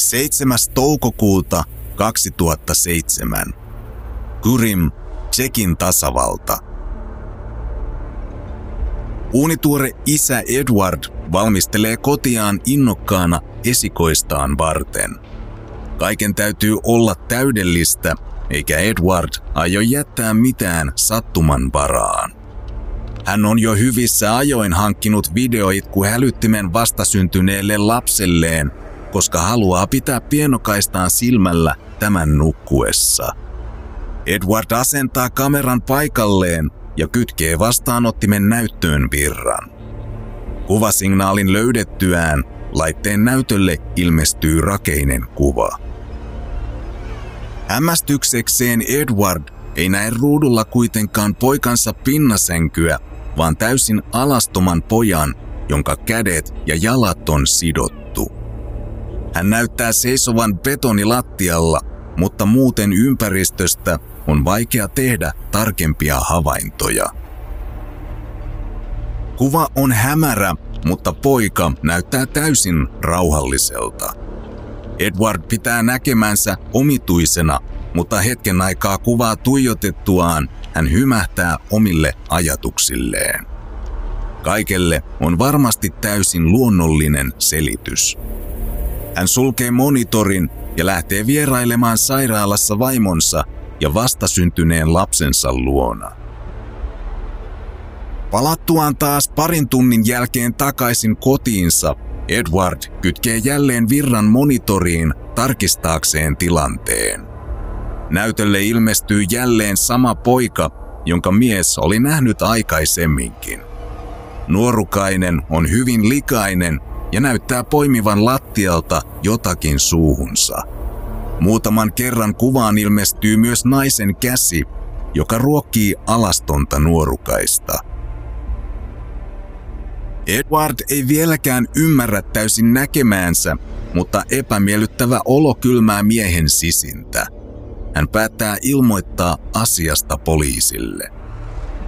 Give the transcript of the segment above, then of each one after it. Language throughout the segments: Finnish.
7. toukokuuta 2007. Kurim, Tsekin tasavalta. Uunituore isä Edward valmistelee kotiaan innokkaana esikoistaan varten. Kaiken täytyy olla täydellistä, eikä Edward aio jättää mitään sattuman varaan. Hän on jo hyvissä ajoin hankkinut videoitku hälyttimen vastasyntyneelle lapselleen, koska haluaa pitää pienokaistaan silmällä tämän nukkuessa. Edward asentaa kameran paikalleen ja kytkee vastaanottimen näyttöön virran. Kuvasignaalin löydettyään laitteen näytölle ilmestyy rakeinen kuva. Hämmästyksekseen Edward ei näe ruudulla kuitenkaan poikansa pinnasänkyä, vaan täysin alastoman pojan, jonka kädet ja jalat on sidottu. Hän näyttää seisovan betonilattialla, mutta muuten ympäristöstä on vaikea tehdä tarkempia havaintoja. Kuva on hämärä, mutta poika näyttää täysin rauhalliselta. Edward pitää näkemänsä omituisena, mutta hetken aikaa kuvaa tuijotettuaan hän hymähtää omille ajatuksilleen. Kaikelle on varmasti täysin luonnollinen selitys. Hän sulkee monitorin ja lähtee vierailemaan sairaalassa vaimonsa ja vastasyntyneen lapsensa luona. Palattuaan taas parin tunnin jälkeen takaisin kotiinsa, Edward kytkee jälleen virran monitoriin tarkistaakseen tilanteen. Näytölle ilmestyy jälleen sama poika, jonka mies oli nähnyt aikaisemminkin. Nuorukainen on hyvin likainen ja näyttää poimivan lattialta jotakin suuhunsa. Muutaman kerran kuvaan ilmestyy myös naisen käsi, joka ruokkii alastonta nuorukaista. Edward ei vieläkään ymmärrä täysin näkemäänsä, mutta epämiellyttävä olo kylmää miehen sisintä. Hän päättää ilmoittaa asiasta poliisille.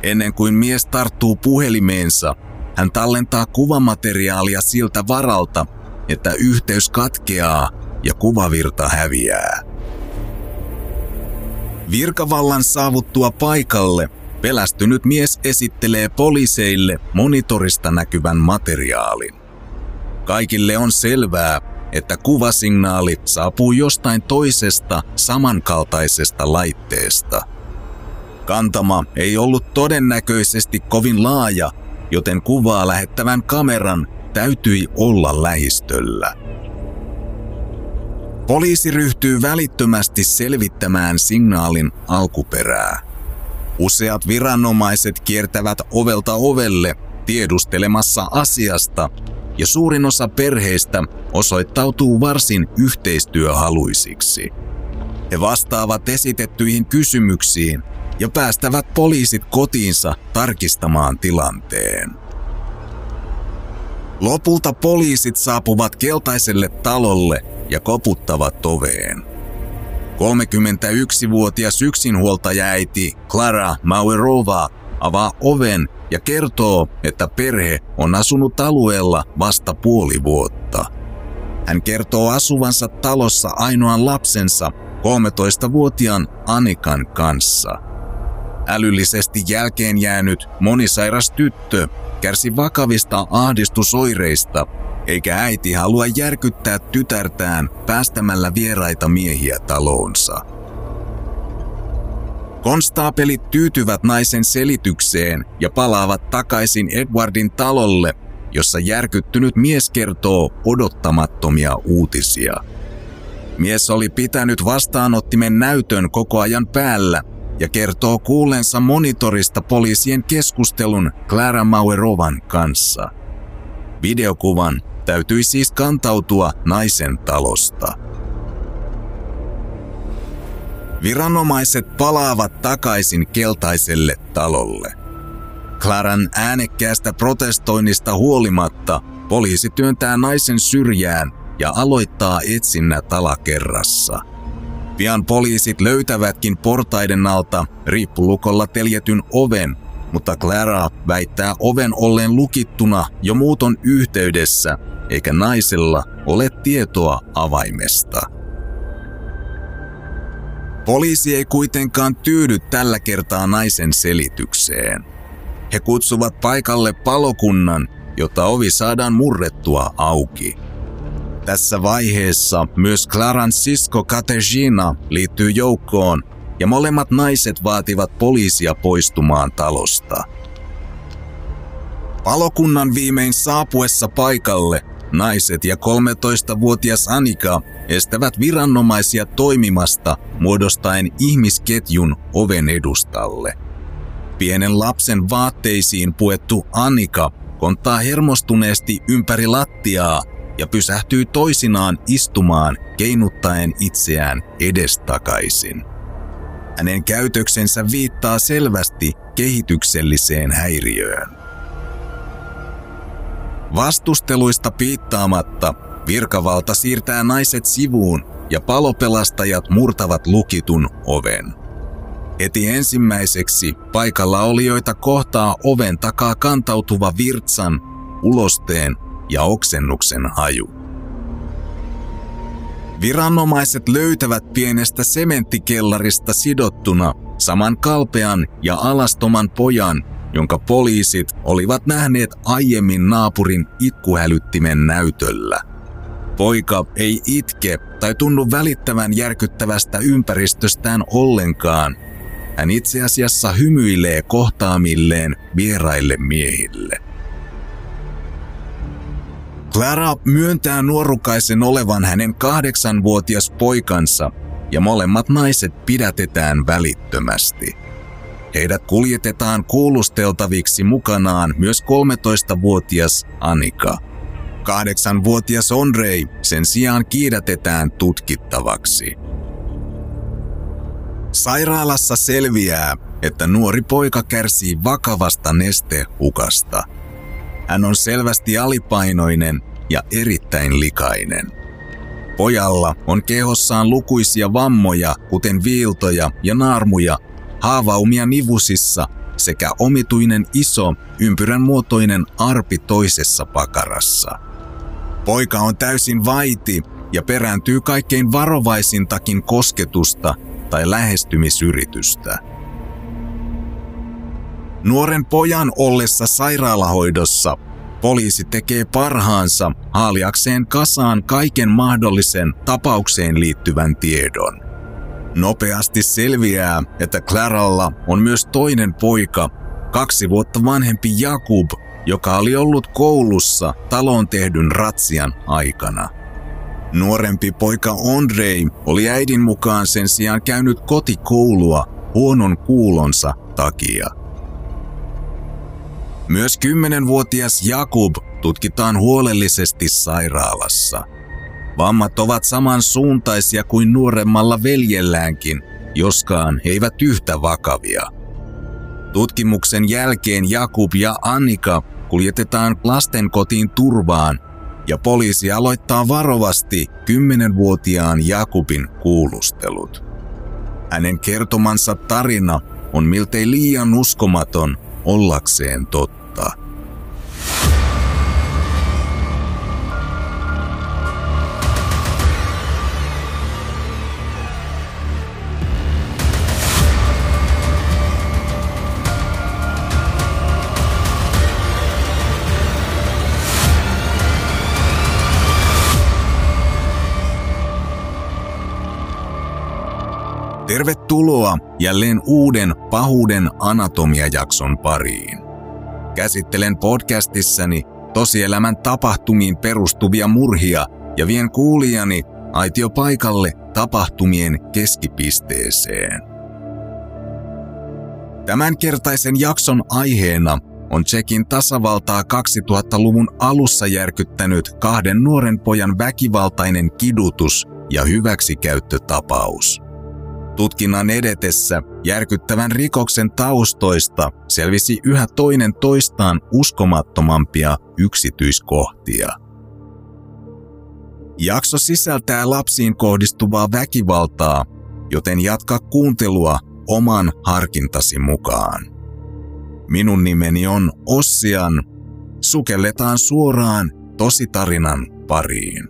Ennen kuin mies tarttuu puhelimeensa, hän tallentaa kuvamateriaalia siltä varalta, että yhteys katkeaa ja kuvavirta häviää. Virkavallan saavuttua paikalle pelästynyt mies esittelee poliiseille monitorista näkyvän materiaalin. Kaikille on selvää, että kuvasignaali saapuu jostain toisesta samankaltaisesta laitteesta. Kantama ei ollut todennäköisesti kovin laaja, joten kuvaa lähettävän kameran täytyi olla lähistöllä. Poliisi ryhtyy välittömästi selvittämään signaalin alkuperää. Useat viranomaiset kiertävät ovelta ovelle tiedustelemassa asiasta ja suurin osa perheistä osoittautuu varsin yhteistyöhaluisiksi. He vastaavat esitettyihin kysymyksiin ja päästävät poliisit kotiinsa tarkistamaan tilanteen. Lopulta poliisit saapuvat keltaiselle talolle ja koputtavat oveen. 31-vuotias yksinhuoltajaäiti Clara Mauerova avaa oven ja kertoo, että perhe on asunut alueella vasta puoli vuotta. Hän kertoo asuvansa talossa ainoan lapsensa 13-vuotiaan Anikan kanssa. Älyllisesti jälkeen jäänyt monisairas tyttö kärsi vakavista ahdistusoireista, eikä äiti halua järkyttää tytärtään päästämällä vieraita miehiä taloonsa. Konstaapelit tyytyvät naisen selitykseen ja palaavat takaisin Edwardin talolle, jossa järkyttynyt mies kertoo odottamattomia uutisia. Mies oli pitänyt vastaanottimen näytön koko ajan päällä ja kertoo kuulensa monitorista poliisien keskustelun Clara Mauerovan kanssa. Videokuvan täytyi siis kantautua naisen talosta. Viranomaiset palaavat takaisin keltaiselle talolle. Claran äänekkäästä protestoinnista huolimatta poliisi työntää naisen syrjään ja aloittaa etsinnät alakerrassa. Pian poliisit löytävätkin portaiden alta riippulukolla teljetyn oven, mutta Clara väittää oven olleen lukittuna jo muuton yhteydessä, eikä naisella ole tietoa avaimesta. Poliisi ei kuitenkaan tyydy tällä kertaa naisen selitykseen. He kutsuvat paikalle palokunnan, jotta ovi saadaan murrettua auki. Tässä vaiheessa myös Clarancisco Katerina liittyy joukkoon ja molemmat naiset vaativat poliisia poistumaan talosta. Palokunnan viimein saapuessa paikalle naiset ja 13-vuotias Anika estävät viranomaisia toimimasta muodostaen ihmisketjun oven edustalle. Pienen lapsen vaatteisiin puettu Annika kontaa hermostuneesti ympäri lattiaa ja pysähtyy toisinaan istumaan keinuttaen itseään edestakaisin. Hänen käytöksensä viittaa selvästi kehitykselliseen häiriöön. Vastusteluista piittaamatta virkavalta siirtää naiset sivuun ja palopelastajat murtavat lukitun oven. Heti ensimmäiseksi paikalla olijoita kohtaa oven takaa kantautuva virtsan, ulosteen ja oksennuksen haju. Viranomaiset löytävät pienestä sementtikellarista sidottuna saman kalpean ja alastoman pojan, jonka poliisit olivat nähneet aiemmin naapurin ikkuhälyttimen näytöllä. Poika ei itke tai tunnu välittävän järkyttävästä ympäristöstään ollenkaan. Hän itse asiassa hymyilee kohtaamilleen vieraille miehille. Clara myöntää nuorukaisen olevan hänen kahdeksanvuotias poikansa ja molemmat naiset pidätetään välittömästi. Heidät kuljetetaan kuulusteltaviksi mukanaan myös 13-vuotias Annika. Kahdeksanvuotias Onrei sen sijaan kiidätetään tutkittavaksi. Sairaalassa selviää, että nuori poika kärsii vakavasta nestehukasta – hän on selvästi alipainoinen ja erittäin likainen. Pojalla on kehossaan lukuisia vammoja, kuten viiltoja ja naarmuja, haavaumia nivusissa sekä omituinen iso, ympyrän muotoinen arpi toisessa pakarassa. Poika on täysin vaiti ja perääntyy kaikkein varovaisintakin kosketusta tai lähestymisyritystä. Nuoren pojan ollessa sairaalahoidossa poliisi tekee parhaansa haaliakseen kasaan kaiken mahdollisen tapaukseen liittyvän tiedon. Nopeasti selviää, että Claralla on myös toinen poika, kaksi vuotta vanhempi Jakub, joka oli ollut koulussa talon tehdyn ratsian aikana. Nuorempi poika Andrei oli äidin mukaan sen sijaan käynyt kotikoulua huonon kuulonsa takia. Myös kymmenenvuotias Jakub tutkitaan huolellisesti sairaalassa. Vammat ovat samansuuntaisia kuin nuoremmalla veljelläänkin, joskaan he eivät yhtä vakavia. Tutkimuksen jälkeen Jakub ja Annika kuljetetaan lastenkotiin turvaan ja poliisi aloittaa varovasti kymmenenvuotiaan Jakubin kuulustelut. Hänen kertomansa tarina on miltei liian uskomaton ollakseen totta. Tervetuloa jälleen uuden pahuuden anatomiajakson pariin. Käsittelen podcastissani tosielämän tapahtumiin perustuvia murhia ja vien kuulijani aitiopaikalle tapahtumien keskipisteeseen. Tämänkertaisen jakson aiheena on Tsekin tasavaltaa 2000-luvun alussa järkyttänyt kahden nuoren pojan väkivaltainen kidutus ja hyväksikäyttötapaus. Tutkinnan edetessä järkyttävän rikoksen taustoista selvisi yhä toinen toistaan uskomattomampia yksityiskohtia. Jakso sisältää lapsiin kohdistuvaa väkivaltaa, joten jatka kuuntelua oman harkintasi mukaan. Minun nimeni on Ossian. Sukelletaan suoraan tositarinan pariin.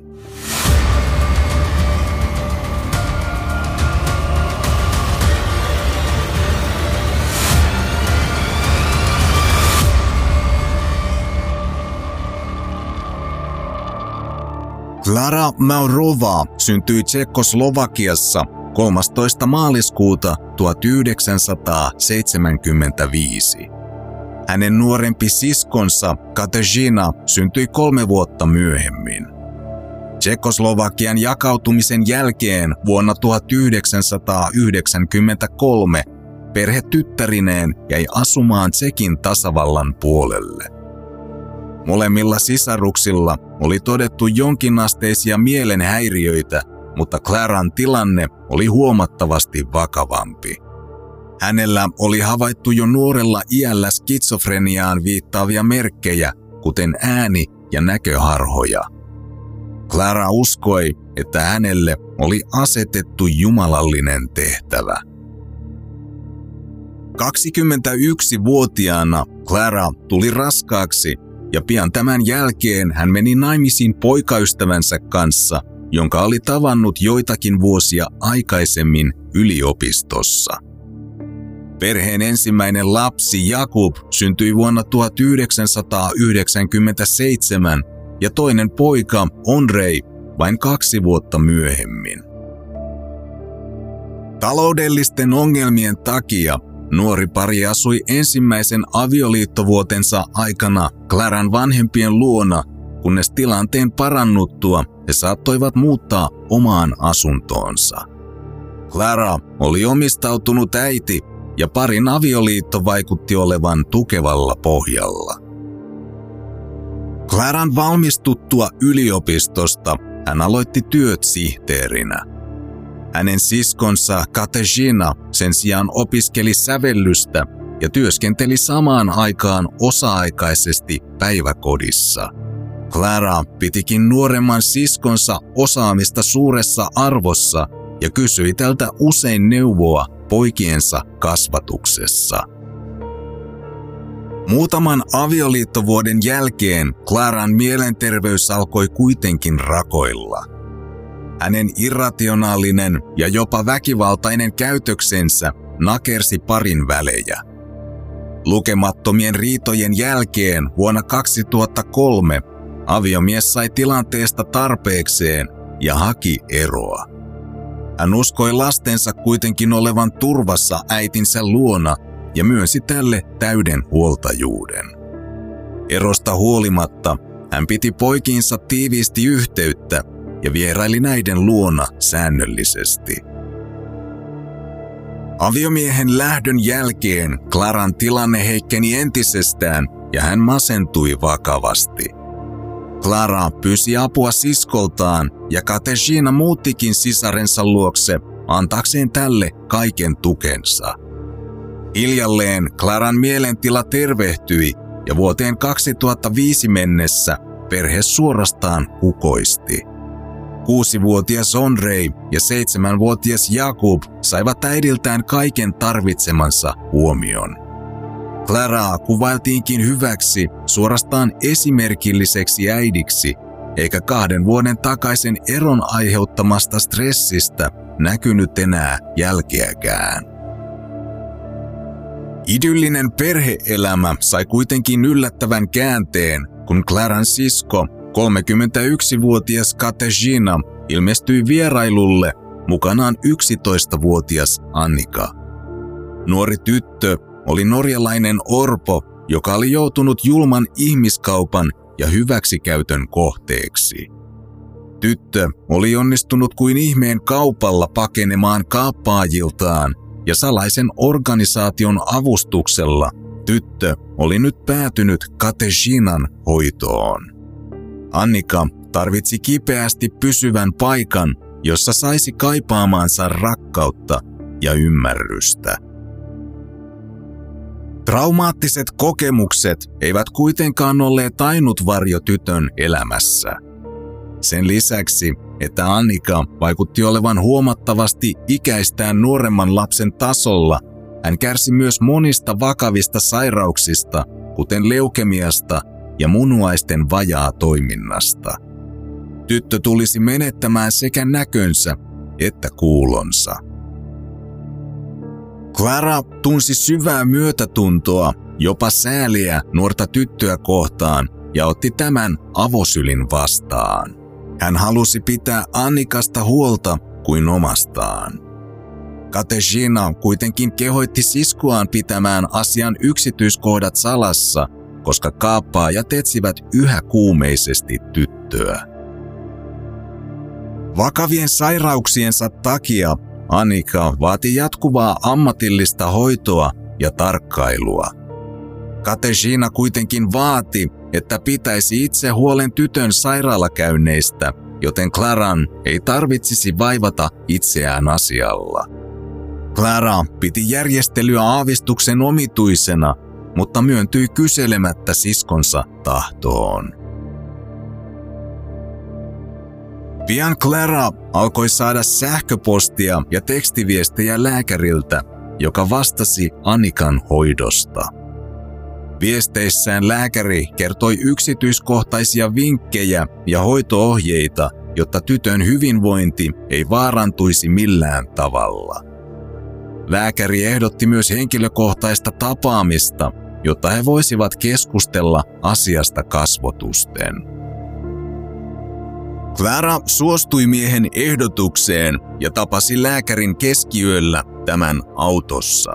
Klara Maurova syntyi Tsekkoslovakiassa 13. maaliskuuta 1975. Hänen nuorempi siskonsa Katarzyna syntyi kolme vuotta myöhemmin. Tsekoslovakian jakautumisen jälkeen vuonna 1993 perhe tyttärineen jäi asumaan Tsekin tasavallan puolelle. Molemmilla sisaruksilla oli todettu jonkinasteisia mielenhäiriöitä, mutta Claran tilanne oli huomattavasti vakavampi. Hänellä oli havaittu jo nuorella iällä skitsofreniaan viittaavia merkkejä, kuten ääni- ja näköharhoja. Clara uskoi, että hänelle oli asetettu jumalallinen tehtävä. 21-vuotiaana Clara tuli raskaaksi ja pian tämän jälkeen hän meni naimisiin poikaystävänsä kanssa, jonka oli tavannut joitakin vuosia aikaisemmin yliopistossa. Perheen ensimmäinen lapsi Jakub syntyi vuonna 1997 ja toinen poika Ondrei vain kaksi vuotta myöhemmin. Taloudellisten ongelmien takia nuori pari asui ensimmäisen avioliittovuotensa aikana Claran vanhempien luona, kunnes tilanteen parannuttua he saattoivat muuttaa omaan asuntoonsa. Clara oli omistautunut äiti ja parin avioliitto vaikutti olevan tukevalla pohjalla. Claran valmistuttua yliopistosta hän aloitti työt sihteerinä. Hänen siskonsa Katerina sen sijaan opiskeli sävellystä ja työskenteli samaan aikaan osa-aikaisesti päiväkodissa. Clara pitikin nuoremman siskonsa osaamista suuressa arvossa ja kysyi tältä usein neuvoa poikiensa kasvatuksessa. Muutaman avioliittovuoden jälkeen Claran mielenterveys alkoi kuitenkin rakoilla. Hänen irrationaalinen ja jopa väkivaltainen käytöksensä nakersi parin välejä. Lukemattomien riitojen jälkeen vuonna 2003 aviomies sai tilanteesta tarpeekseen ja haki eroa. Hän uskoi lastensa kuitenkin olevan turvassa äitinsä luona ja myönsi tälle täyden huoltajuuden. Erosta huolimatta hän piti poikiinsa tiiviisti yhteyttä ja vieraili näiden luona säännöllisesti. Aviomiehen lähdön jälkeen Klaran tilanne heikkeni entisestään ja hän masentui vakavasti – Clara pyysi apua siskoltaan ja Katerina muuttikin sisarensa luokse antaakseen tälle kaiken tukensa. Hiljalleen Claran mielentila tervehtyi ja vuoteen 2005 mennessä perhe suorastaan kukoisti. Kuusivuotias Onrei ja seitsemänvuotias Jakub saivat äidiltään kaiken tarvitsemansa huomion. Claraa kuvailtiinkin hyväksi, suorastaan esimerkilliseksi äidiksi, eikä kahden vuoden takaisen eron aiheuttamasta stressistä näkynyt enää jälkeäkään. Idyllinen perheelämä sai kuitenkin yllättävän käänteen, kun Claran sisko, 31-vuotias Katarzyna, ilmestyi vierailulle mukanaan 11-vuotias Annika. Nuori tyttö oli norjalainen orpo, joka oli joutunut julman ihmiskaupan ja hyväksikäytön kohteeksi. Tyttö oli onnistunut kuin ihmeen kaupalla pakenemaan kaappaajiltaan ja salaisen organisaation avustuksella tyttö oli nyt päätynyt Katejinan hoitoon. Annika tarvitsi kipeästi pysyvän paikan, jossa saisi kaipaamaansa rakkautta ja ymmärrystä. Traumaattiset kokemukset eivät kuitenkaan olleet ainut varjo tytön elämässä. Sen lisäksi, että Annika vaikutti olevan huomattavasti ikäistään nuoremman lapsen tasolla, hän kärsi myös monista vakavista sairauksista, kuten leukemiasta ja munuaisten vajaa toiminnasta. Tyttö tulisi menettämään sekä näkönsä että kuulonsa. Clara tunsi syvää myötätuntoa, jopa sääliä nuorta tyttöä kohtaan ja otti tämän avosylin vastaan. Hän halusi pitää Annikasta huolta kuin omastaan. Katerina kuitenkin kehoitti siskuaan pitämään asian yksityiskohdat salassa, koska kaappaajat etsivät yhä kuumeisesti tyttöä. Vakavien sairauksiensa takia Annika vaati jatkuvaa ammatillista hoitoa ja tarkkailua. Katerina kuitenkin vaati, että pitäisi itse huolen tytön sairaalakäynneistä, joten Claran ei tarvitsisi vaivata itseään asialla. Clara piti järjestelyä aavistuksen omituisena, mutta myöntyi kyselemättä siskonsa tahtoon. Pian Clara alkoi saada sähköpostia ja tekstiviestejä lääkäriltä, joka vastasi Anikan hoidosta. Viesteissään lääkäri kertoi yksityiskohtaisia vinkkejä ja hoitoohjeita, jotta tytön hyvinvointi ei vaarantuisi millään tavalla. Lääkäri ehdotti myös henkilökohtaista tapaamista, jotta he voisivat keskustella asiasta kasvotusten. Clara suostui miehen ehdotukseen ja tapasi lääkärin keskiyöllä tämän autossa.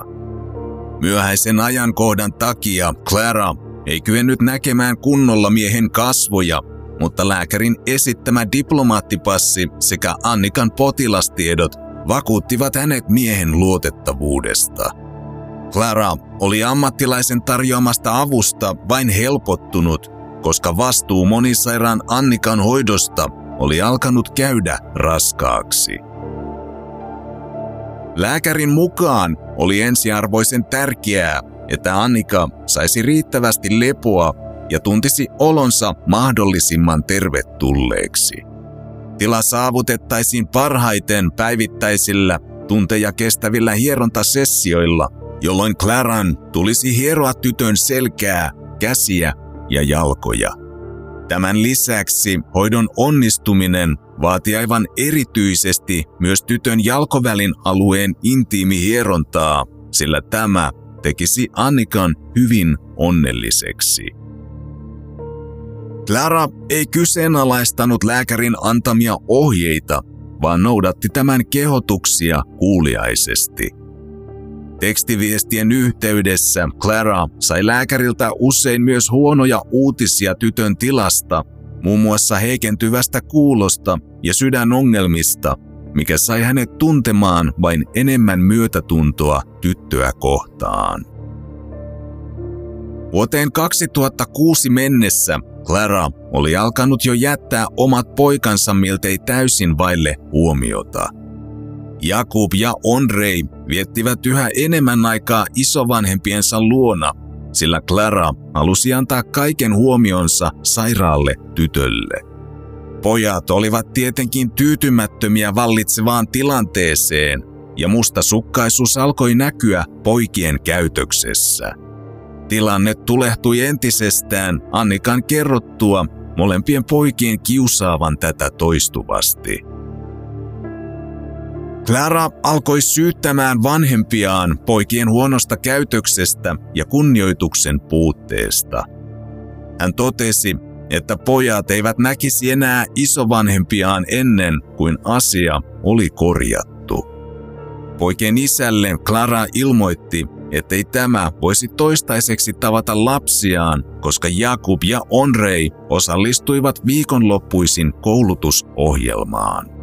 Myöhäisen ajankohdan takia Clara ei kyennyt näkemään kunnolla miehen kasvoja, mutta lääkärin esittämä diplomaattipassi sekä Annikan potilastiedot vakuuttivat hänet miehen luotettavuudesta. Clara oli ammattilaisen tarjoamasta avusta vain helpottunut, koska vastuu monisairaan Annikan hoidosta oli alkanut käydä raskaaksi. Lääkärin mukaan oli ensiarvoisen tärkeää, että Annika saisi riittävästi lepoa ja tuntisi olonsa mahdollisimman tervetulleeksi. Tila saavutettaisiin parhaiten päivittäisillä tunteja kestävillä hierontasessioilla, jolloin Claran tulisi hieroa tytön selkää, käsiä ja jalkoja. Tämän lisäksi hoidon onnistuminen vaati aivan erityisesti myös tytön jalkovälin alueen intiimihierontaa, sillä tämä tekisi Annikan hyvin onnelliseksi. Clara ei kyseenalaistanut lääkärin antamia ohjeita, vaan noudatti tämän kehotuksia kuuliaisesti – Tekstiviestien yhteydessä Clara sai lääkäriltä usein myös huonoja uutisia tytön tilasta, muun muassa heikentyvästä kuulosta ja sydänongelmista, mikä sai hänet tuntemaan vain enemmän myötätuntoa tyttöä kohtaan. Vuoteen 2006 mennessä Clara oli alkanut jo jättää omat poikansa miltei täysin vaille huomiota – Jakub ja Ondrei viettivät yhä enemmän aikaa isovanhempiensa luona, sillä Clara halusi antaa kaiken huomionsa sairaalle tytölle. Pojat olivat tietenkin tyytymättömiä vallitsevaan tilanteeseen, ja mustasukkaisuus alkoi näkyä poikien käytöksessä. Tilanne tulehtui entisestään Annikan kerrottua molempien poikien kiusaavan tätä toistuvasti. Clara alkoi syyttämään vanhempiaan poikien huonosta käytöksestä ja kunnioituksen puutteesta. Hän totesi, että pojat eivät näkisi enää isovanhempiaan ennen kuin asia oli korjattu. Poikien isälle Clara ilmoitti, ettei tämä voisi toistaiseksi tavata lapsiaan, koska Jakub ja Onrei osallistuivat viikonloppuisin koulutusohjelmaan.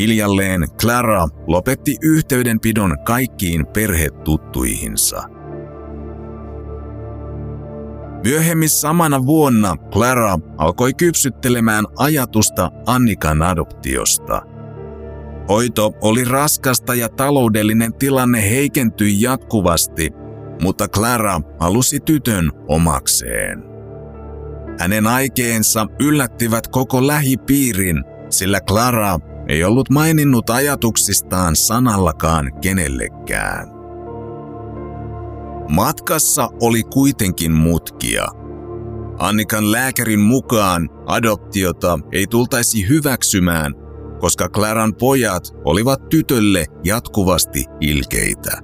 Hiljalleen Clara lopetti yhteydenpidon kaikkiin perhetuttuihinsa. Myöhemmin samana vuonna Clara alkoi kypsyttelemään ajatusta Annikan adoptiosta. Hoito oli raskasta ja taloudellinen tilanne heikentyi jatkuvasti, mutta Clara halusi tytön omakseen. Hänen aikeensa yllättivät koko lähipiirin, sillä Clara ei ollut maininnut ajatuksistaan sanallakaan kenellekään. Matkassa oli kuitenkin mutkia. Annikan lääkärin mukaan adoptiota ei tultaisi hyväksymään, koska Claran pojat olivat tytölle jatkuvasti ilkeitä.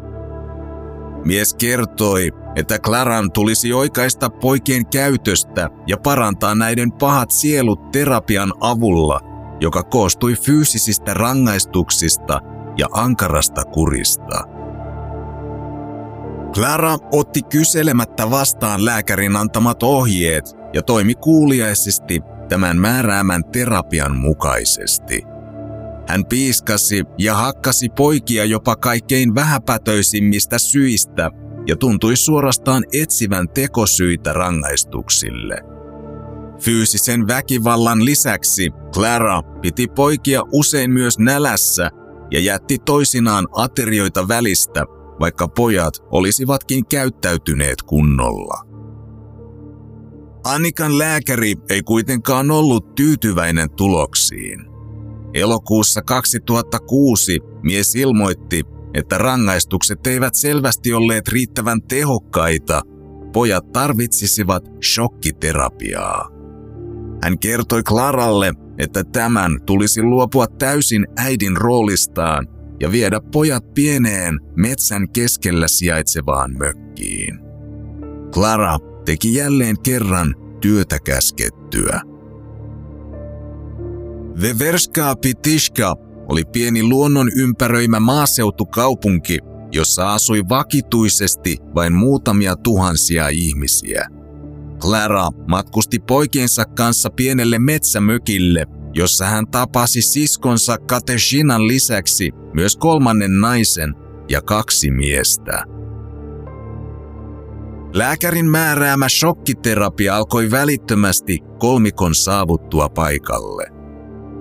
Mies kertoi, että Claran tulisi oikaista poikien käytöstä ja parantaa näiden pahat sielut terapian avulla, joka koostui fyysisistä rangaistuksista ja ankarasta kurista. Clara otti kyselemättä vastaan lääkärin antamat ohjeet ja toimi kuuliaisesti tämän määräämän terapian mukaisesti. Hän piiskasi ja hakkasi poikia jopa kaikkein vähäpätöisimmistä syistä ja tuntui suorastaan etsivän tekosyitä rangaistuksille. Fyysisen väkivallan lisäksi Clara piti poikia usein myös nälässä ja jätti toisinaan aterioita välistä, vaikka pojat olisivatkin käyttäytyneet kunnolla. Annikan lääkäri ei kuitenkaan ollut tyytyväinen tuloksiin. Elokuussa 2006 mies ilmoitti, että rangaistukset eivät selvästi olleet riittävän tehokkaita. Pojat tarvitsisivat shokkiterapiaa. Hän kertoi Claralle, että tämän tulisi luopua täysin äidin roolistaan ja viedä pojat pieneen metsän keskellä sijaitsevaan mökkiin. Clara teki jälleen kerran työtä käskettyä. Veverska Pitishka oli pieni luonnon ympäröimä maaseutukaupunki, jossa asui vakituisesti vain muutamia tuhansia ihmisiä. Clara matkusti poikiensa kanssa pienelle metsämökille, jossa hän tapasi siskonsa Katejinan lisäksi myös kolmannen naisen ja kaksi miestä. Lääkärin määräämä shokkiterapia alkoi välittömästi kolmikon saavuttua paikalle.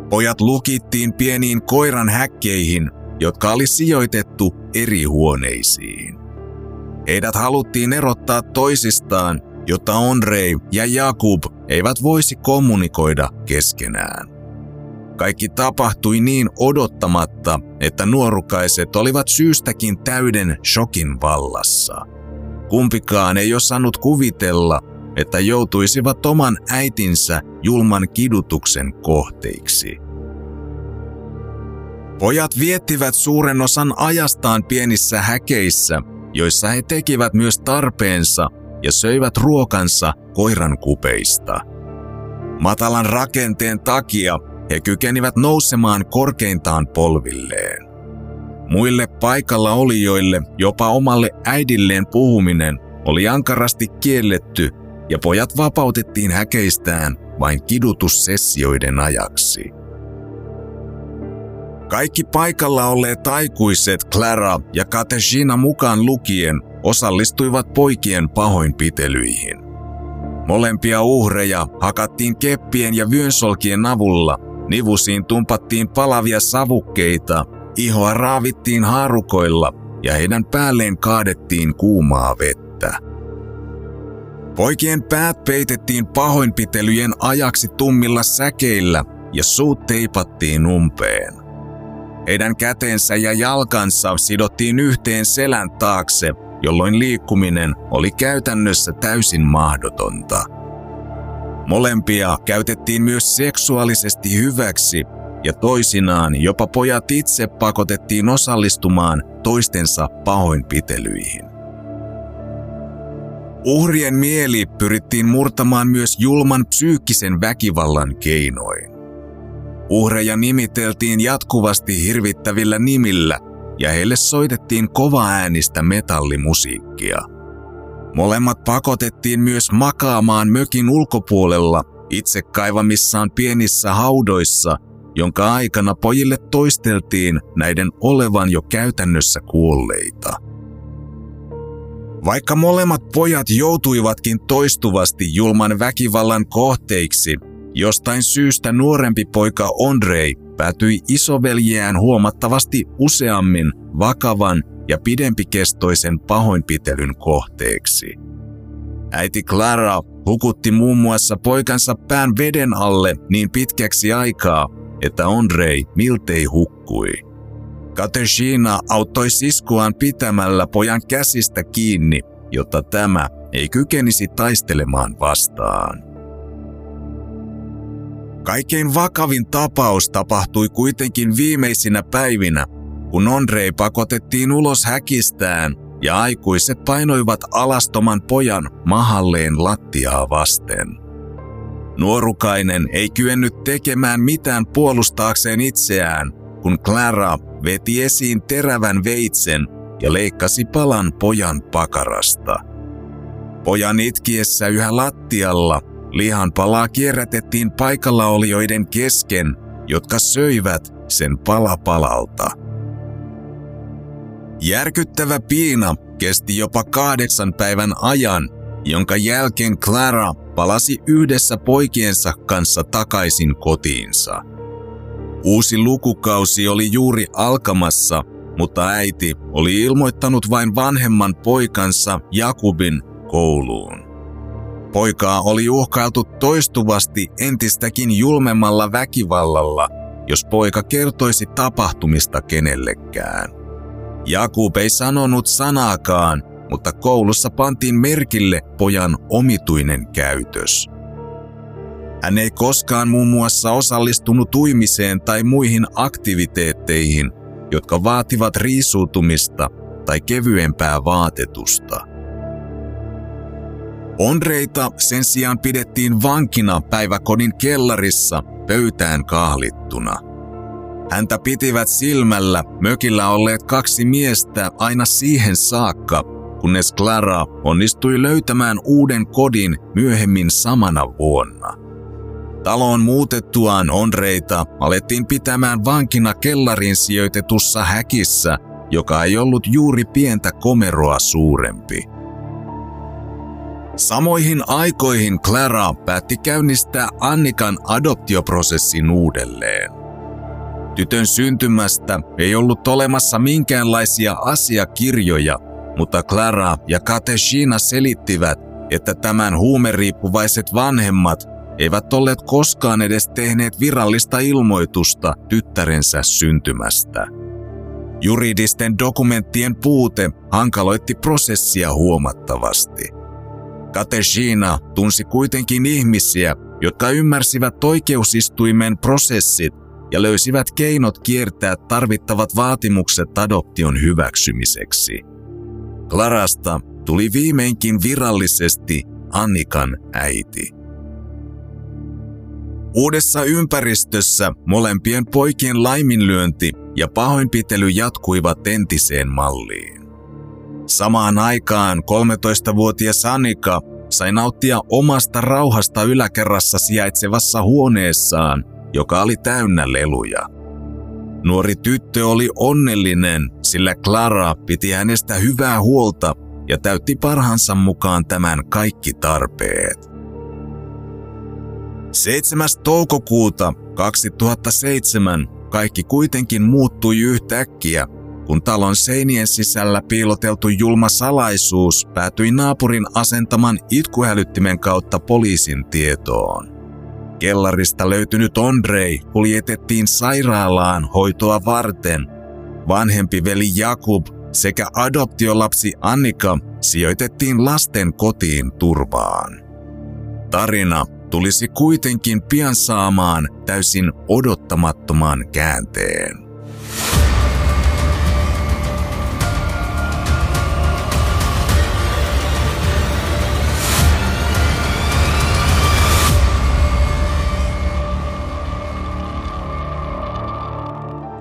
Pojat lukittiin pieniin koiran häkkeihin, jotka oli sijoitettu eri huoneisiin. Heidät haluttiin erottaa toisistaan, jotta Onrei ja Jakub eivät voisi kommunikoida keskenään. Kaikki tapahtui niin odottamatta, että nuorukaiset olivat syystäkin täyden shokin vallassa. Kumpikaan ei osannut kuvitella, että joutuisivat oman äitinsä julman kidutuksen kohteiksi. Pojat viettivät suuren osan ajastaan pienissä häkeissä, joissa he tekivät myös tarpeensa ja söivät ruokansa koiran kupeista. Matalan rakenteen takia he kykenivät nousemaan korkeintaan polvilleen. Muille paikalla olijoille, jopa omalle äidilleen puhuminen, oli ankarasti kielletty ja pojat vapautettiin häkeistään vain kidutussessioiden ajaksi. Kaikki paikalla olleet aikuiset Clara ja Katerina mukaan lukien osallistuivat poikien pahoinpitelyihin. Molempia uhreja hakattiin keppien ja vyönsolkien avulla, nivusiin tumpattiin palavia savukkeita, ihoa raavittiin haarukoilla ja heidän päälleen kaadettiin kuumaa vettä. Poikien päät peitettiin pahoinpitelyjen ajaksi tummilla säkeillä ja suut teipattiin umpeen. Heidän kätensä ja jalkansa sidottiin yhteen selän taakse, jolloin liikkuminen oli käytännössä täysin mahdotonta. Molempia käytettiin myös seksuaalisesti hyväksi ja toisinaan jopa pojat itse pakotettiin osallistumaan toistensa pahoinpitelyihin. Uhrien mieli pyrittiin murtamaan myös julman psyykkisen väkivallan keinoin. Uhreja nimiteltiin jatkuvasti hirvittävillä nimillä ja heille soitettiin kovaäänistä metallimusiikkia. Molemmat pakotettiin myös makaamaan mökin ulkopuolella itse kaivamissaan pienissä haudoissa, jonka aikana pojille toisteltiin näiden olevan jo käytännössä kuolleita. Vaikka molemmat pojat joutuivatkin toistuvasti julman väkivallan kohteiksi, jostain syystä nuorempi poika Andrei päätyi isoveljeään huomattavasti useammin vakavan ja pidempikestoisen pahoinpitelyn kohteeksi. Äiti Clara hukutti muun muassa poikansa pään veden alle niin pitkäksi aikaa, että Andrei miltei hukkui. Katerina auttoi siskuaan pitämällä pojan käsistä kiinni, jotta tämä ei kykenisi taistelemaan vastaan. Kaikkein vakavin tapaus tapahtui kuitenkin viimeisinä päivinä, kun Andrei pakotettiin ulos häkistään ja aikuiset painoivat alastoman pojan mahalleen lattiaa vasten. Nuorukainen ei kyennyt tekemään mitään puolustaakseen itseään, kun Clara veti esiin terävän veitsen ja leikkasi palan pojan pakarasta. Pojan itkiessä yhä lattialla lihan palaa kierrätettiin paikallaolijoiden kesken, jotka söivät sen palapalalta. Järkyttävä piina kesti jopa kahdeksan päivän ajan, jonka jälkeen Clara palasi yhdessä poikiensa kanssa takaisin kotiinsa. Uusi lukukausi oli juuri alkamassa, mutta äiti oli ilmoittanut vain vanhemman poikansa Jakubin kouluun. Poikaa oli uhkailtu toistuvasti entistäkin julmemmalla väkivallalla, jos poika kertoisi tapahtumista kenellekään. Jakub ei sanonut sanaakaan, mutta koulussa pantiin merkille pojan omituinen käytös. Hän ei koskaan muun muassa osallistunut uimiseen tai muihin aktiviteetteihin, jotka vaativat riisuutumista tai kevyempää vaatetusta. Onreita sen sijaan pidettiin vankina päiväkodin kellarissa pöytään kahlittuna. Häntä pitivät silmällä mökillä olleet kaksi miestä aina siihen saakka, kunnes Clara onnistui löytämään uuden kodin myöhemmin samana vuonna. Taloon muutettuaan onreita alettiin pitämään vankina kellarin sijoitetussa häkissä, joka ei ollut juuri pientä komeroa suurempi. Samoihin aikoihin Clara päätti käynnistää Annikan adoptioprosessin uudelleen. Tytön syntymästä ei ollut olemassa minkäänlaisia asiakirjoja, mutta Clara ja Kateshina selittivät, että tämän huumeriippuvaiset vanhemmat eivät olleet koskaan edes tehneet virallista ilmoitusta tyttärensä syntymästä. Juridisten dokumenttien puute hankaloitti prosessia huomattavasti. Kateshina tunsi kuitenkin ihmisiä, jotka ymmärsivät oikeusistuimen prosessit ja löysivät keinot kiertää tarvittavat vaatimukset adoption hyväksymiseksi. Clarasta tuli viimeinkin virallisesti Annikan äiti. Uudessa ympäristössä molempien poikien laiminlyönti ja pahoinpitely jatkuivat entiseen malliin. Samaan aikaan 13-vuotias Annika sai nauttia omasta rauhasta yläkerrassa sijaitsevassa huoneessaan, joka oli täynnä leluja. Nuori tyttö oli onnellinen, sillä Clara piti hänestä hyvää huolta ja täytti parhansa mukaan tämän kaikki tarpeet. 7. toukokuuta 2007 kaikki kuitenkin muuttui yhtäkkiä, kun talon seinien sisällä piiloteltu julma salaisuus päätyi naapurin asentaman itkuhälyttimen kautta poliisin tietoon. Kellarista löytynyt Andrei kuljetettiin sairaalaan hoitoa varten. Vanhempi veli Jakub sekä adoptiolapsi Annika sijoitettiin lasten kotiin turvaan. Tarina tulisi kuitenkin pian saamaan täysin odottamattoman käänteen.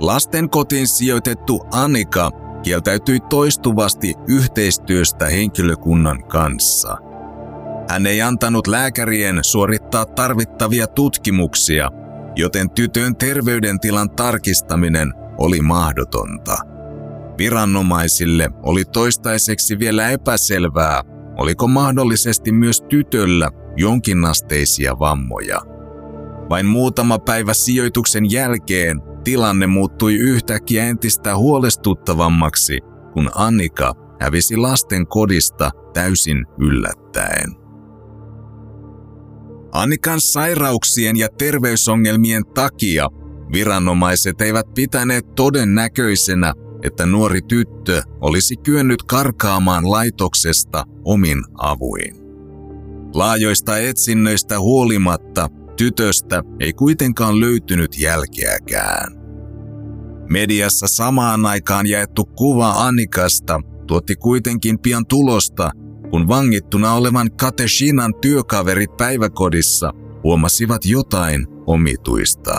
Lasten kotiin sijoitettu Annika kieltäytyi toistuvasti yhteistyöstä henkilökunnan kanssa. Hän ei antanut lääkärien suorittaa tarvittavia tutkimuksia, joten tytön terveydentilan tarkistaminen oli mahdotonta. Viranomaisille oli toistaiseksi vielä epäselvää, oliko mahdollisesti myös tytöllä jonkinasteisia vammoja. Vain muutama päivä sijoituksen jälkeen tilanne muuttui yhtäkkiä entistä huolestuttavammaksi, kun Annika hävisi lasten kodista täysin yllättäen. Annikan sairauksien ja terveysongelmien takia viranomaiset eivät pitäneet todennäköisenä, että nuori tyttö olisi kyennyt karkaamaan laitoksesta omin avuin. Laajoista etsinnöistä huolimatta tytöstä ei kuitenkaan löytynyt jälkeäkään. Mediassa samaan aikaan jaettu kuva Annikasta tuotti kuitenkin pian tulosta, kun vangittuna olevan Kateshinan työkaverit päiväkodissa huomasivat jotain omituista.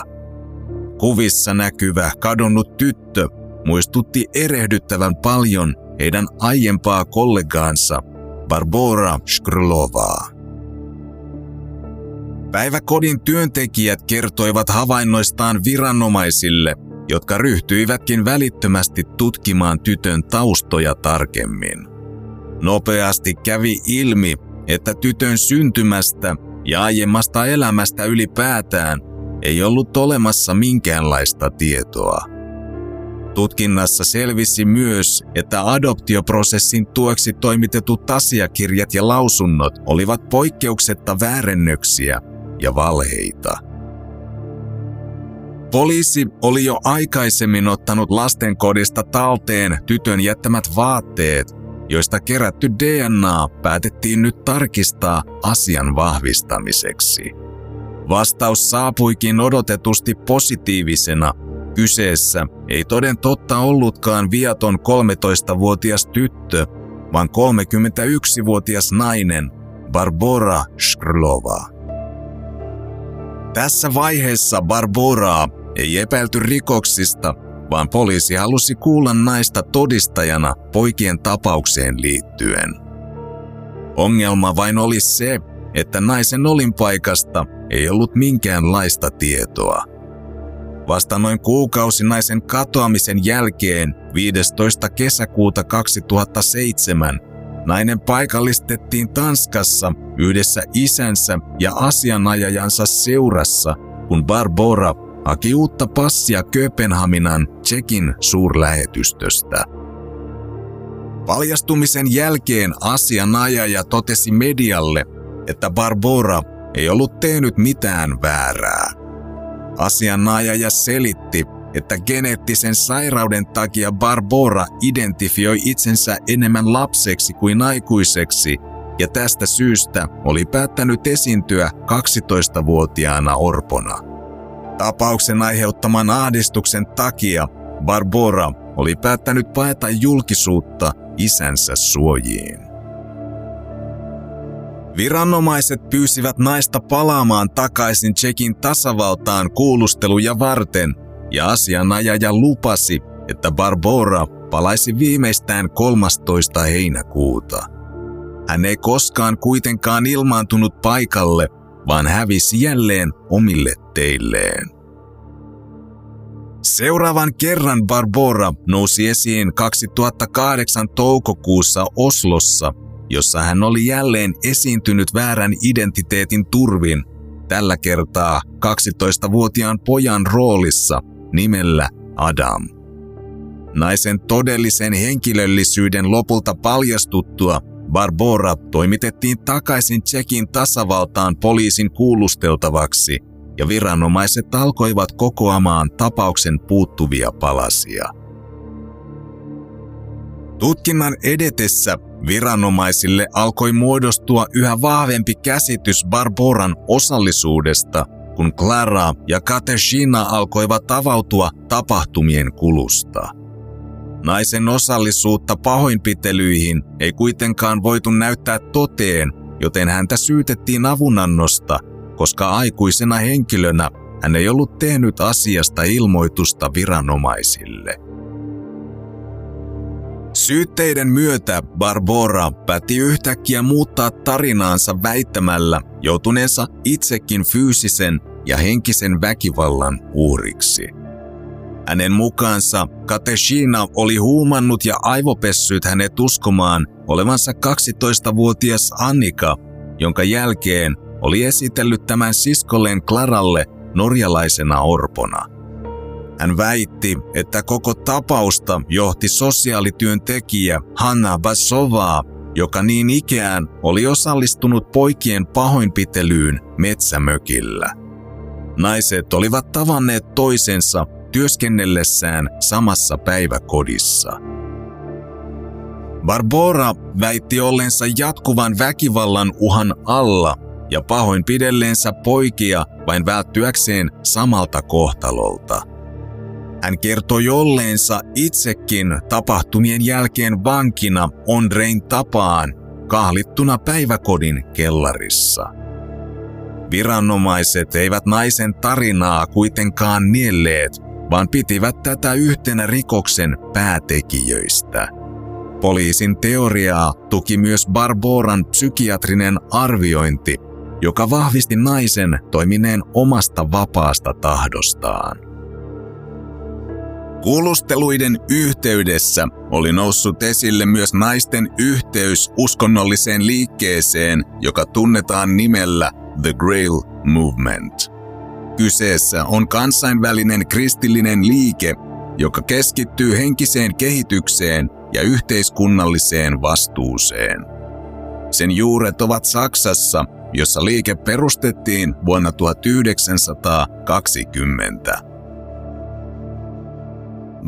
Kuvissa näkyvä kadonnut tyttö muistutti erehdyttävän paljon heidän aiempaa kollegaansa Barbora Shkrulovaa. Päiväkodin työntekijät kertoivat havainnoistaan viranomaisille, jotka ryhtyivätkin välittömästi tutkimaan tytön taustoja tarkemmin. Nopeasti kävi ilmi, että tytön syntymästä ja aiemmasta elämästä ylipäätään ei ollut olemassa minkäänlaista tietoa. Tutkinnassa selvisi myös, että adoptioprosessin tueksi toimitetut asiakirjat ja lausunnot olivat poikkeuksetta väärennöksiä ja valheita. Poliisi oli jo aikaisemmin ottanut lastenkodista talteen tytön jättämät vaatteet, joista kerätty DNA päätettiin nyt tarkistaa asian vahvistamiseksi. Vastaus saapuikin odotetusti positiivisena. Kyseessä ei toden totta ollutkaan viaton 13-vuotias tyttö, vaan 31-vuotias nainen, Barbora Shkrlova. Tässä vaiheessa Barboraa ei epäilty rikoksista, vaan poliisi halusi kuulla naista todistajana poikien tapaukseen liittyen. Ongelma vain oli se, että naisen olinpaikasta ei ollut minkäänlaista tietoa. Vasta noin kuukausi naisen katoamisen jälkeen 15. kesäkuuta 2007 Nainen paikallistettiin Tanskassa yhdessä isänsä ja asianajajansa seurassa, kun Barbora haki uutta passia Kööpenhaminan Tsekin suurlähetystöstä. Paljastumisen jälkeen asianajaja totesi medialle, että Barbora ei ollut tehnyt mitään väärää. Asianajaja selitti, että geneettisen sairauden takia Barbora identifioi itsensä enemmän lapseksi kuin aikuiseksi ja tästä syystä oli päättänyt esiintyä 12-vuotiaana orpona. Tapauksen aiheuttaman ahdistuksen takia Barbora oli päättänyt paeta julkisuutta isänsä suojiin. Viranomaiset pyysivät naista palaamaan takaisin Tsekin tasavaltaan kuulusteluja varten – ja asianajaja lupasi, että Barbora palaisi viimeistään 13. heinäkuuta. Hän ei koskaan kuitenkaan ilmaantunut paikalle, vaan hävisi jälleen omille teilleen. Seuraavan kerran Barbora nousi esiin 2008 toukokuussa Oslossa, jossa hän oli jälleen esiintynyt väärän identiteetin turvin, tällä kertaa 12-vuotiaan pojan roolissa – nimellä Adam. Naisen todellisen henkilöllisyyden lopulta paljastuttua Barbora toimitettiin takaisin Tsekin tasavaltaan poliisin kuulusteltavaksi ja viranomaiset alkoivat kokoamaan tapauksen puuttuvia palasia. Tutkinnan edetessä viranomaisille alkoi muodostua yhä vahvempi käsitys Barboran osallisuudesta kun Clara ja Katerina alkoivat avautua tapahtumien kulusta. Naisen osallisuutta pahoinpitelyihin ei kuitenkaan voitu näyttää toteen, joten häntä syytettiin avunannosta, koska aikuisena henkilönä hän ei ollut tehnyt asiasta ilmoitusta viranomaisille. Syytteiden myötä Barbora päätti yhtäkkiä muuttaa tarinaansa väittämällä joutuneensa itsekin fyysisen ja henkisen väkivallan uhriksi. Hänen mukaansa Kateshina oli huumannut ja aivopessyt hänet uskomaan olevansa 12-vuotias Annika, jonka jälkeen oli esitellyt tämän siskolleen Klaralle norjalaisena orpona – hän väitti, että koko tapausta johti sosiaalityöntekijä Hanna Basovaa, joka niin ikään oli osallistunut poikien pahoinpitelyyn metsämökillä. Naiset olivat tavanneet toisensa työskennellessään samassa päiväkodissa. Barbora väitti ollensa jatkuvan väkivallan uhan alla ja pahoinpidelleensä poikia vain välttyäkseen samalta kohtalolta. Hän kertoi olleensa itsekin tapahtumien jälkeen vankina Ondrein tapaan kahlittuna päiväkodin kellarissa. Viranomaiset eivät naisen tarinaa kuitenkaan nielleet, vaan pitivät tätä yhtenä rikoksen päätekijöistä. Poliisin teoriaa tuki myös Barboran psykiatrinen arviointi, joka vahvisti naisen toimineen omasta vapaasta tahdostaan. Kuulusteluiden yhteydessä oli noussut esille myös naisten yhteys uskonnolliseen liikkeeseen, joka tunnetaan nimellä The Grail Movement. Kyseessä on kansainvälinen kristillinen liike, joka keskittyy henkiseen kehitykseen ja yhteiskunnalliseen vastuuseen. Sen juuret ovat Saksassa, jossa liike perustettiin vuonna 1920.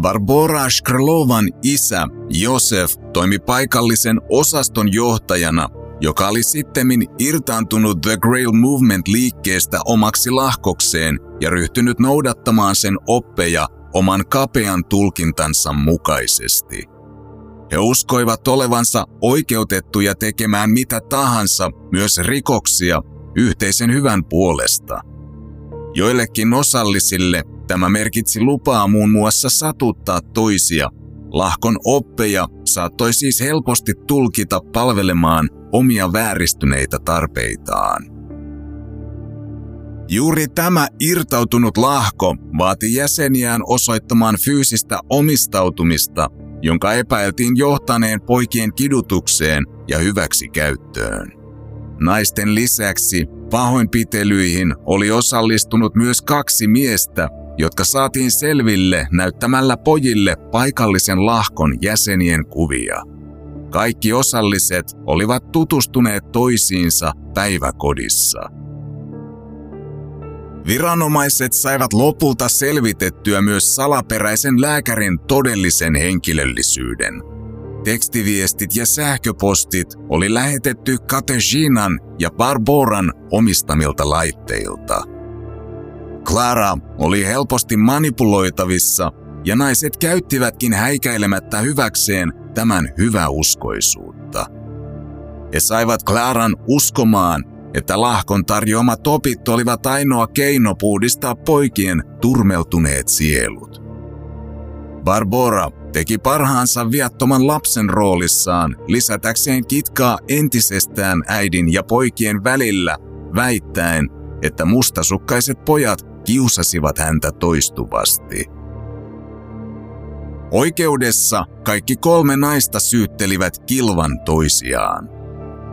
Barbora Shkrlovan isä Josef toimi paikallisen osaston johtajana, joka oli sittemmin irtaantunut The Grail Movement-liikkeestä omaksi lahkokseen ja ryhtynyt noudattamaan sen oppeja oman kapean tulkintansa mukaisesti. He uskoivat olevansa oikeutettuja tekemään mitä tahansa, myös rikoksia, yhteisen hyvän puolesta. Joillekin osallisille Tämä merkitsi lupaa muun muassa satuttaa toisia. Lahkon oppeja saattoi siis helposti tulkita palvelemaan omia vääristyneitä tarpeitaan. Juuri tämä irtautunut lahko vaati jäseniään osoittamaan fyysistä omistautumista, jonka epäiltiin johtaneen poikien kidutukseen ja hyväksikäyttöön. Naisten lisäksi pahoinpitelyihin oli osallistunut myös kaksi miestä, jotka saatiin selville näyttämällä pojille paikallisen lahkon jäsenien kuvia. Kaikki osalliset olivat tutustuneet toisiinsa päiväkodissa. Viranomaiset saivat lopulta selvitettyä myös salaperäisen lääkärin todellisen henkilöllisyyden. Tekstiviestit ja sähköpostit oli lähetetty Katejinan ja Barboran omistamilta laitteilta – Clara oli helposti manipuloitavissa ja naiset käyttivätkin häikäilemättä hyväkseen tämän hyväuskoisuutta. He saivat Claran uskomaan, että lahkon tarjoamat opit olivat ainoa keino puhdistaa poikien turmeltuneet sielut. Barbora teki parhaansa viattoman lapsen roolissaan lisätäkseen kitkaa entisestään äidin ja poikien välillä, väittäen, että mustasukkaiset pojat kiusasivat häntä toistuvasti. Oikeudessa kaikki kolme naista syyttelivät kilvan toisiaan.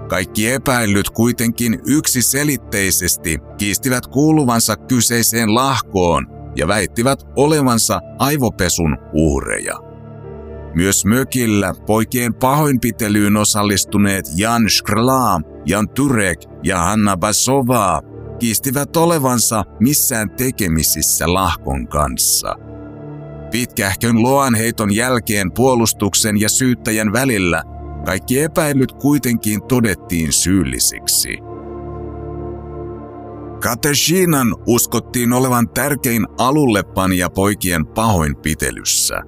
Kaikki epäillyt kuitenkin yksiselitteisesti kiistivät kuuluvansa kyseiseen lahkoon ja väittivät olevansa aivopesun uhreja. Myös mökillä poikien pahoinpitelyyn osallistuneet Jan Shkrla, Jan Turek ja Hanna Basova kiistivät olevansa missään tekemisissä lahkon kanssa. Pitkähkön loanheiton jälkeen puolustuksen ja syyttäjän välillä kaikki epäilyt kuitenkin todettiin syyllisiksi. Katejinan uskottiin olevan tärkein alullepanija poikien pahoinpitelyssä.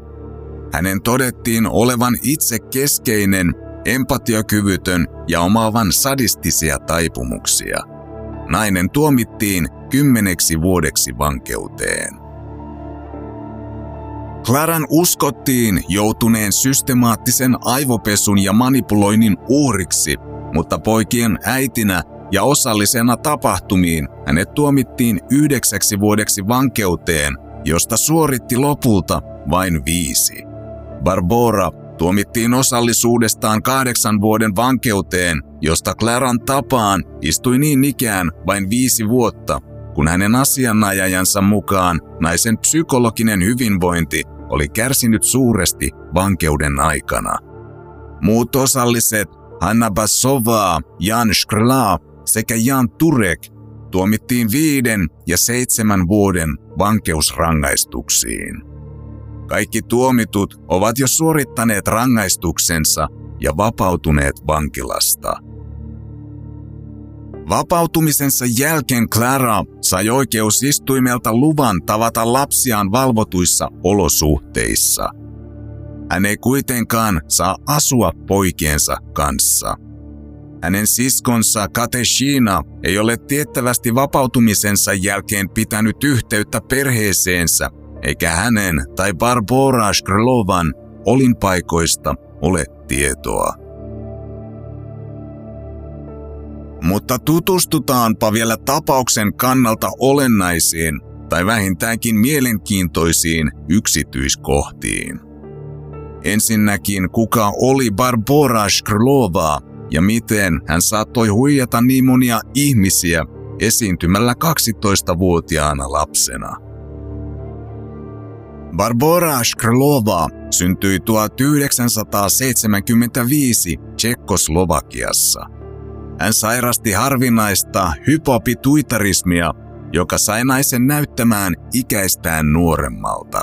Hänen todettiin olevan itse keskeinen, empatiakyvytön ja omaavan sadistisia taipumuksia – Nainen tuomittiin kymmeneksi vuodeksi vankeuteen. Claran uskottiin joutuneen systemaattisen aivopesun ja manipuloinnin uhriksi, mutta poikien äitinä ja osallisena tapahtumiin hänet tuomittiin yhdeksäksi vuodeksi vankeuteen, josta suoritti lopulta vain viisi. Barbora tuomittiin osallisuudestaan kahdeksan vuoden vankeuteen, josta Claran tapaan istui niin ikään vain viisi vuotta, kun hänen asianajajansa mukaan naisen psykologinen hyvinvointi oli kärsinyt suuresti vankeuden aikana. Muut osalliset, Hanna Basova, Jan Shkrla sekä Jan Turek, tuomittiin viiden ja seitsemän vuoden vankeusrangaistuksiin. Kaikki tuomitut ovat jo suorittaneet rangaistuksensa ja vapautuneet vankilasta. Vapautumisensa jälkeen Clara sai oikeusistuimelta luvan tavata lapsiaan valvotuissa olosuhteissa. Hän ei kuitenkaan saa asua poikiensa kanssa. Hänen siskonsa Kateshina ei ole tiettävästi vapautumisensa jälkeen pitänyt yhteyttä perheeseensä, eikä hänen tai Barbora Shkrlovan olinpaikoista ole tietoa. Mutta tutustutaanpa vielä tapauksen kannalta olennaisiin tai vähintäänkin mielenkiintoisiin yksityiskohtiin. Ensinnäkin, kuka oli Barbora Shkrlova ja miten hän saattoi huijata niin monia ihmisiä esiintymällä 12-vuotiaana lapsena. Barbora Shkrlova syntyi 1975 Tsekkoslovakiassa – hän sairasti harvinaista hypopituitarismia, joka sai naisen näyttämään ikäistään nuoremmalta.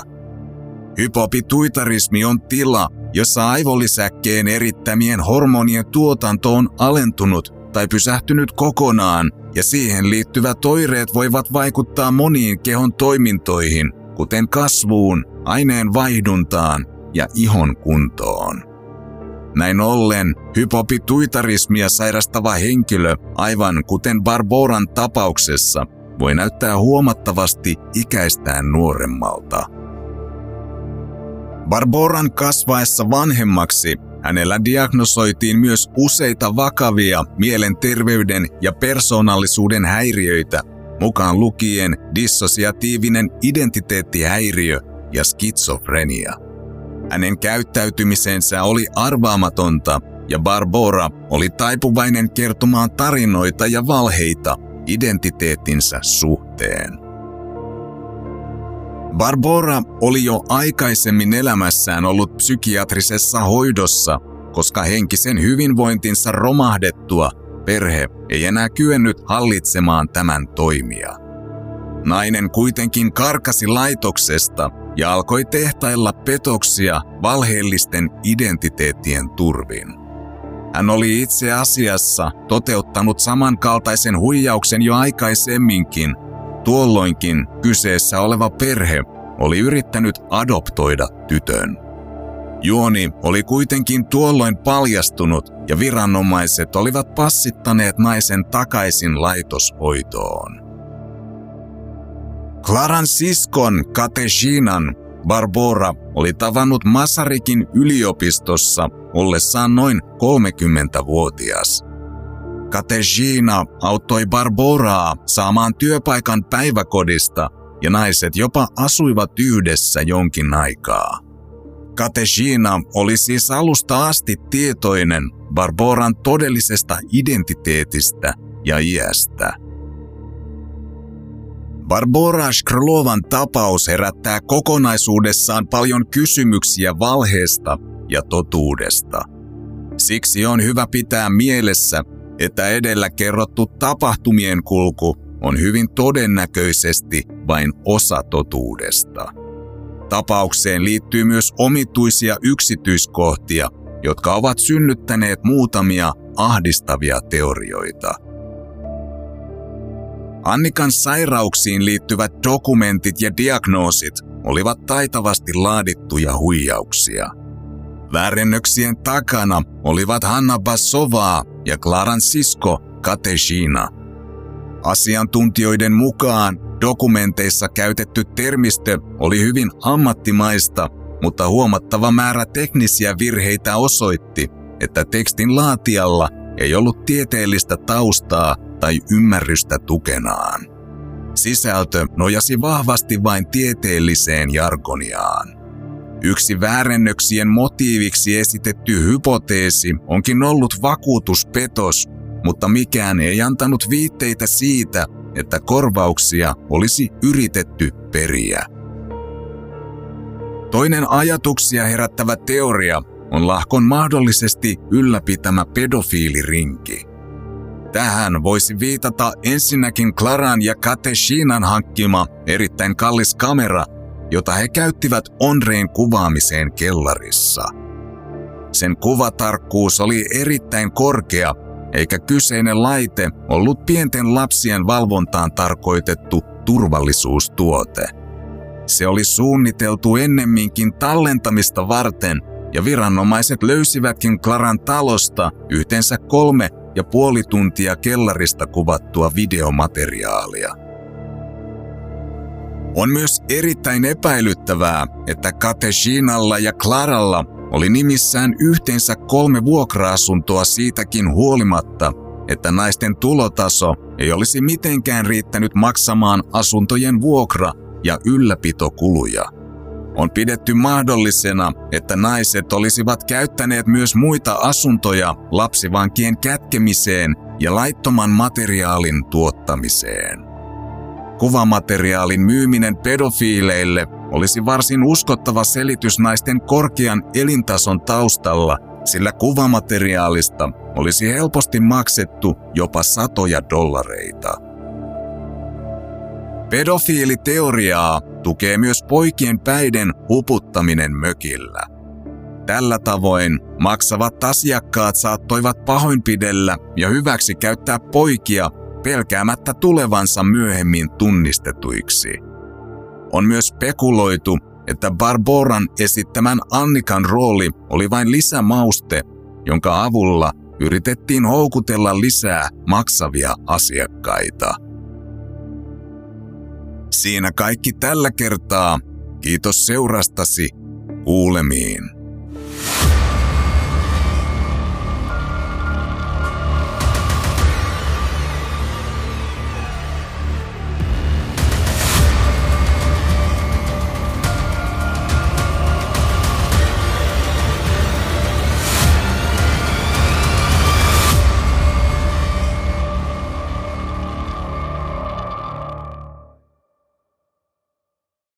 Hypopituitarismi on tila, jossa aivolisäkkeen erittämien hormonien tuotanto on alentunut tai pysähtynyt kokonaan, ja siihen liittyvät oireet voivat vaikuttaa moniin kehon toimintoihin, kuten kasvuun, aineen vaihduntaan ja ihon kuntoon. Näin ollen hypopituitarismia sairastava henkilö, aivan kuten Barboran tapauksessa, voi näyttää huomattavasti ikäistään nuoremmalta. Barboran kasvaessa vanhemmaksi hänellä diagnosoitiin myös useita vakavia mielenterveyden ja persoonallisuuden häiriöitä, mukaan lukien dissosiatiivinen identiteettihäiriö ja skitsofrenia. Hänen käyttäytymisensä oli arvaamatonta ja Barbora oli taipuvainen kertomaan tarinoita ja valheita identiteettinsä suhteen. Barbora oli jo aikaisemmin elämässään ollut psykiatrisessa hoidossa, koska henkisen hyvinvointinsa romahdettua perhe ei enää kyennyt hallitsemaan tämän toimia. Nainen kuitenkin karkasi laitoksesta ja alkoi tehtailla petoksia valheellisten identiteettien turvin. Hän oli itse asiassa toteuttanut samankaltaisen huijauksen jo aikaisemminkin. Tuolloinkin kyseessä oleva perhe oli yrittänyt adoptoida tytön. Juoni oli kuitenkin tuolloin paljastunut ja viranomaiset olivat passittaneet naisen takaisin laitoshoitoon. Claran siskon Katejinan Barbora oli tavannut Masarikin yliopistossa ollessaan noin 30-vuotias. Katejina auttoi Barboraa saamaan työpaikan päiväkodista ja naiset jopa asuivat yhdessä jonkin aikaa. Katejina oli siis alusta asti tietoinen Barboran todellisesta identiteetistä ja iästä – Barbora Shkrlovan tapaus herättää kokonaisuudessaan paljon kysymyksiä valheesta ja totuudesta. Siksi on hyvä pitää mielessä, että edellä kerrottu tapahtumien kulku on hyvin todennäköisesti vain osa totuudesta. Tapaukseen liittyy myös omituisia yksityiskohtia, jotka ovat synnyttäneet muutamia ahdistavia teorioita – Annikan sairauksiin liittyvät dokumentit ja diagnoosit olivat taitavasti laadittuja huijauksia. Väärennöksien takana olivat Hanna Bassovaa ja Klaran sisko Kateshina. Asiantuntijoiden mukaan dokumenteissa käytetty termistö oli hyvin ammattimaista, mutta huomattava määrä teknisiä virheitä osoitti, että tekstin laatijalla ei ollut tieteellistä taustaa tai ymmärrystä tukenaan. Sisältö nojasi vahvasti vain tieteelliseen jargoniaan. Yksi väärennöksien motiiviksi esitetty hypoteesi onkin ollut vakuutuspetos, mutta mikään ei antanut viitteitä siitä, että korvauksia olisi yritetty periä. Toinen ajatuksia herättävä teoria on lahkon mahdollisesti ylläpitämä pedofiilirinki – Tähän voisi viitata ensinnäkin Klaran ja Kateshinan hankkima erittäin kallis kamera, jota he käyttivät Onreen kuvaamiseen kellarissa. Sen kuvatarkkuus oli erittäin korkea eikä kyseinen laite ollut pienten lapsien valvontaan tarkoitettu turvallisuustuote. Se oli suunniteltu ennemminkin tallentamista varten ja viranomaiset löysivätkin Klaran talosta yhteensä kolme ja puoli tuntia kellarista kuvattua videomateriaalia. On myös erittäin epäilyttävää, että Kateshinalla ja Klaralla oli nimissään yhteensä kolme vuokra-asuntoa siitäkin huolimatta, että naisten tulotaso ei olisi mitenkään riittänyt maksamaan asuntojen vuokra- ja ylläpitokuluja. On pidetty mahdollisena, että naiset olisivat käyttäneet myös muita asuntoja lapsivankien kätkemiseen ja laittoman materiaalin tuottamiseen. Kuvamateriaalin myyminen pedofiileille olisi varsin uskottava selitys naisten korkean elintason taustalla, sillä kuvamateriaalista olisi helposti maksettu jopa satoja dollareita. Pedofiiliteoriaa tukee myös poikien päiden huputtaminen mökillä. Tällä tavoin maksavat asiakkaat saattoivat pahoinpidellä ja hyväksi käyttää poikia pelkäämättä tulevansa myöhemmin tunnistetuiksi. On myös spekuloitu, että Barboran esittämän Annikan rooli oli vain lisämauste, jonka avulla yritettiin houkutella lisää maksavia asiakkaita. Siinä kaikki tällä kertaa. Kiitos seurastasi. Kuulemiin.